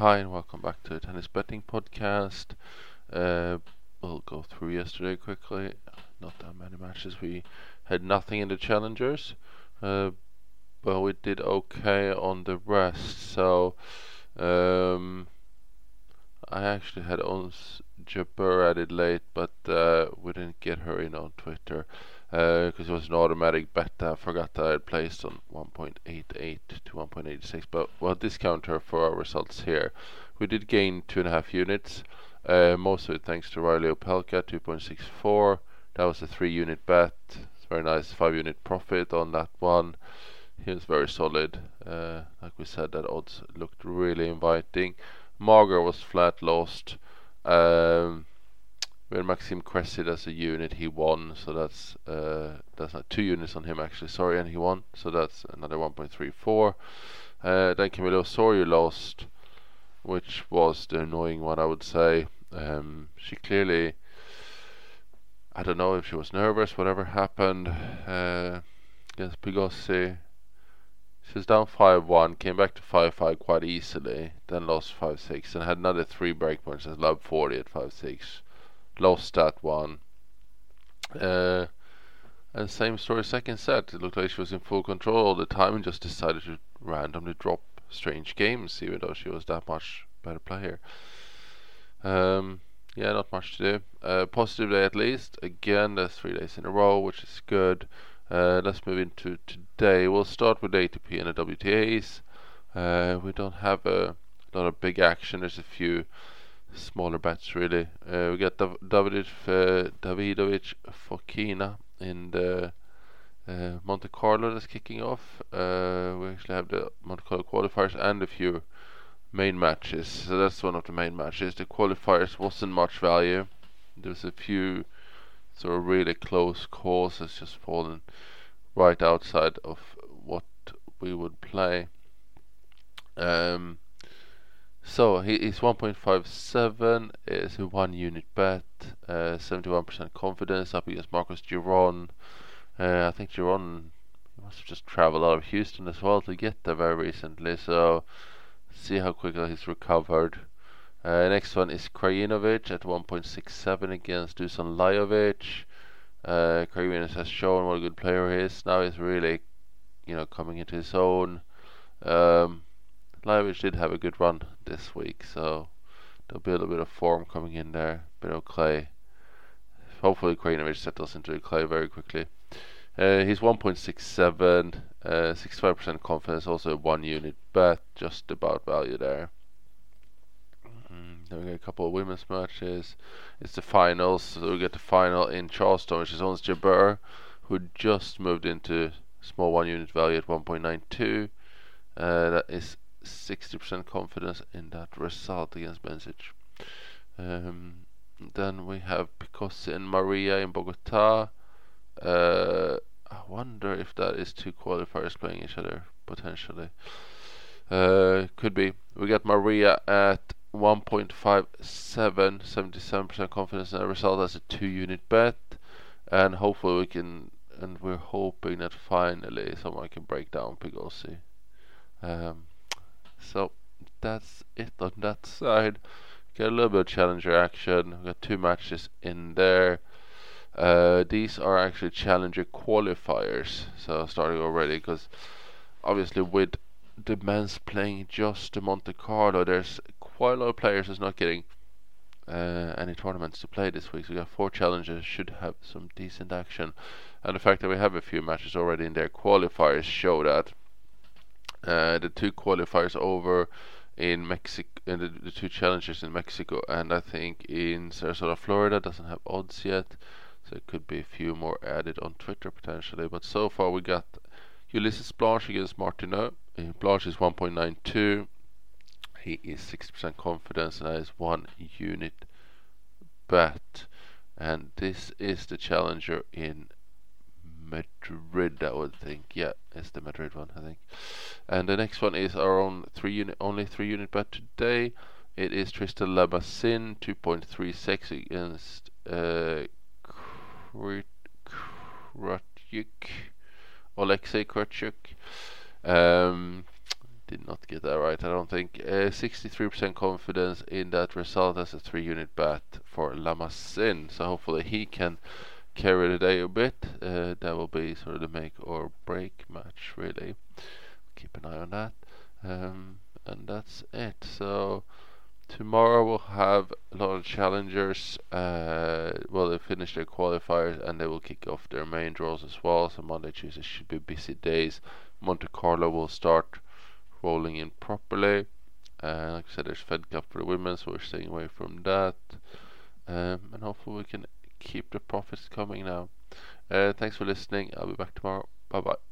Hi, and welcome back to the Tennis Betting Podcast. Uh, we'll go through yesterday quickly. Not that many matches. We had nothing in the challengers, uh, but we did okay on the rest. So, um, I actually had Ons Jabeur added late, but uh, we didn't get her in on Twitter because uh, it was an automatic bet. I forgot that I had placed on 1.88 to 1.86, but we'll discount her for our results here. We did gain two and a half units, uh, most of it thanks to Reilly Opelka, 2.64. That was a three unit bet. It's very nice, five unit profit on that one. He was very solid. Uh, like we said, that odds looked really inviting. Marger was flat lost. Um, Maxime Cressy as a unit. He won, so that's uh, that's not two units on him actually. Sorry, and he won, so that's another 1.34. Uh, then Camila Osorio lost, which was the annoying one, I would say. Um, she clearly, I don't know if she was nervous, whatever happened uh, against Pigossi. She was down 5-1, came back to 5-5 quite easily, then lost 5-6, and had another three break points as love 40 at 5-6 lost that one. Uh, and same story second set. It looked like she was in full control all the time and just decided to randomly drop strange games, even though she was that much better player. Um, yeah, not much to do. Uh, positive day at least. Again, there's three days in a row, which is good. Uh, let's move into today. We'll start with ATP and the WTAs. Uh, we don't have a lot of big action. There's a few smaller bets really. Uh, we got Dav- Davidovic, uh, Davidovich Fokina in the uh, Monte Carlo that's kicking off. Uh, we actually have the Monte Carlo qualifiers and a few main matches. So that's one of the main matches. The qualifiers wasn't much value. There's a few sort a really close course has just fallen right outside of what we would play. Um, so he is 1.57 is a one unit bet, uh, 71% confidence up against Marcos Giron. Uh, I think Giron must have just traveled out of Houston as well to get there very recently. So see how quickly he's recovered. Uh, next one is Krajinovic at 1.67 against Dusan Lajovic. Uh, Krajinovic has shown what a good player he is. Now he's really, you know, coming into his own. Um, Lajovic did have a good run this week, so there'll be a little bit of form coming in there, bit of clay. Hopefully, Krajinovic settles into the clay very quickly. Uh, he's 1.67, uh, 65% confidence, also one unit bet, just about value there. Then we get a couple of women's matches. It's the finals, so we get the final in Charleston, which is Ons Jabeur, who just moved into small one unit value at 1.92. Uh, that is 60% confidence in that result against Bencic. Um, then we have Pigossi and Maria in Bogota. Uh, I wonder if that is two qualifiers playing each other potentially. Uh, could be. We got Maria at 1.57, 77% confidence in the result as a two-unit bet, and hopefully we can. And we're hoping that finally someone can break down Pigossi. Um, so that's it on that side. Get a little bit of challenger action. We got two matches in there. Uh, these are actually challenger qualifiers. So starting already because obviously with the men's playing just the Monte Carlo, there's quite a lot of players who's not getting uh, any tournaments to play this week. So we got four challenges, should have some decent action. And the fact that we have a few matches already in their qualifiers show that. Uh, the two qualifiers over in Mexico, uh, the, the, two challenges in Mexico, and I think in Sarasota, Florida, doesn't have odds yet, so it could be a few more added on Twitter potentially. But so far we got Ulises Blanch against Martineau. Blanch is 1.92. He is 60% confidence, and that is one unit bet. And this is the challenger in Madrid, I would think. Yeah, it's the Madrid one, I think. And the next one is our own three unit, only three unit bet today. It is Tristan Lamasine, 2.36 against uh, Kratyuk, Alexei Kratyuk. Um, did not get that right, I don't think. 63% uh, confidence in that result as a 3 unit bet for Lamasine. So hopefully he can carry the day a bit. Uh, that will be sort of the make or break match, really. Keep an eye on that. Um, and that's it. So tomorrow we'll have a lot of challengers. Uh, well, they finish their qualifiers and they will kick off their main draws as well. So Monday, Tuesday should be busy days. Monte Carlo will start rolling in properly. Uh, like I said, there's Fed Cup for the women, so we're staying away from that. Um, and hopefully we can keep the profits coming now. Uh, thanks for listening. I'll be back tomorrow. Bye bye.